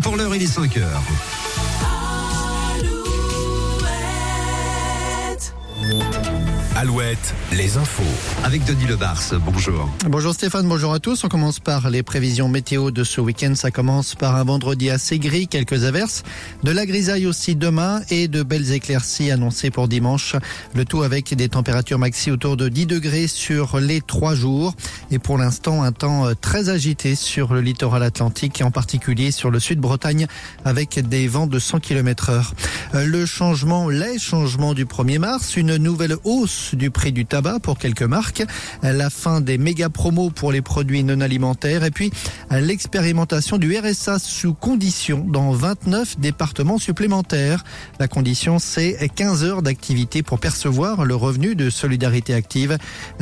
Pour l'heure, il est 5 heures. Alouette, les infos. Avec Denis Lebars, bonjour. Bonjour Stéphane, bonjour à tous. On commence par les prévisions météo de ce week-end. Ça commence par un vendredi assez gris, quelques averses, de la grisaille aussi demain et de belles éclaircies annoncées pour dimanche. Le tout avec des températures maxi autour de 10 degrés sur les trois jours. Et pour l'instant, un temps euh, très agité sur le littoral atlantique et en particulier sur le sud Bretagne avec des vents de 100 km heure. Le changement, les changements du 1er mars, une nouvelle hausse du prix du tabac pour quelques marques, la fin des méga promos pour les produits non alimentaires et puis l'expérimentation du RSA sous condition dans 29 départements supplémentaires. La condition, c'est 15 heures d'activité pour percevoir le revenu de solidarité active.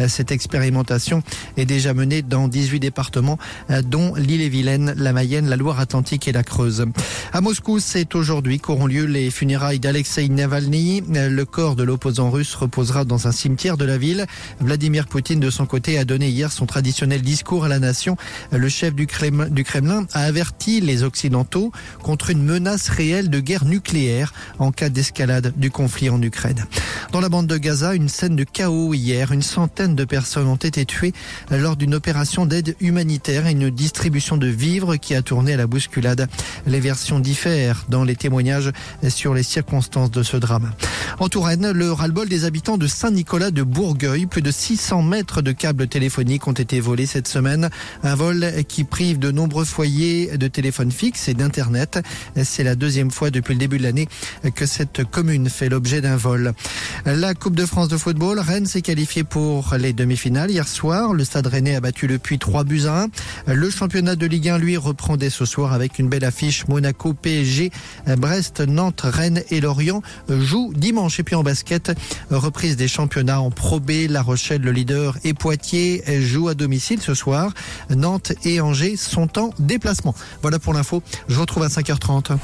Cette expérimentation est déjà menée dans 18 départements, dont l'île-et-Vilaine, la Mayenne, la Loire-Atlantique et la Creuse. À Moscou, c'est aujourd'hui qu'auront lieu les funérailles d'Alexei Navalny. Le corps de l'opposant russe reposera dans un cimetière de la ville. Vladimir Poutine, de son côté, a donné hier son traditionnel discours à la nation. Le chef du Kremlin a averti les Occidentaux contre une menace réelle de guerre nucléaire en cas d'escalade du conflit en Ukraine. Dans la bande de Gaza, une scène de chaos hier. Une centaine de personnes ont été tuées lors d'une opération d'aide humanitaire et une distribution de vivres qui a tourné à la bousculade. Les versions diffèrent dans les témoignages sur les circonstances de ce drame. En Touraine, le ras-le-bol des habitants de Saint-Nicolas de Bourgueil. Plus de 600 mètres de câbles téléphoniques ont été volés cette semaine. Un vol qui prive de nombreux foyers de téléphones fixes et d'Internet. C'est la deuxième fois depuis le début de l'année que cette commune fait l'objet d'un vol. La Coupe de France de football, Rennes s'est qualifiée pour les demi-finales hier soir. Le Stade Rennais a battu le Puy 3 buts à 1. Le championnat de Ligue 1, lui, reprend dès ce soir avec une belle affiche. Monaco, PSG, Brest, Nantes, Rennes et Lorient jouent Et puis en basket, reprise des championnats en Pro B. La Rochelle, le leader, et Poitiers jouent à domicile ce soir. Nantes et Angers sont en déplacement. Voilà pour l'info. Je vous retrouve à 5h30.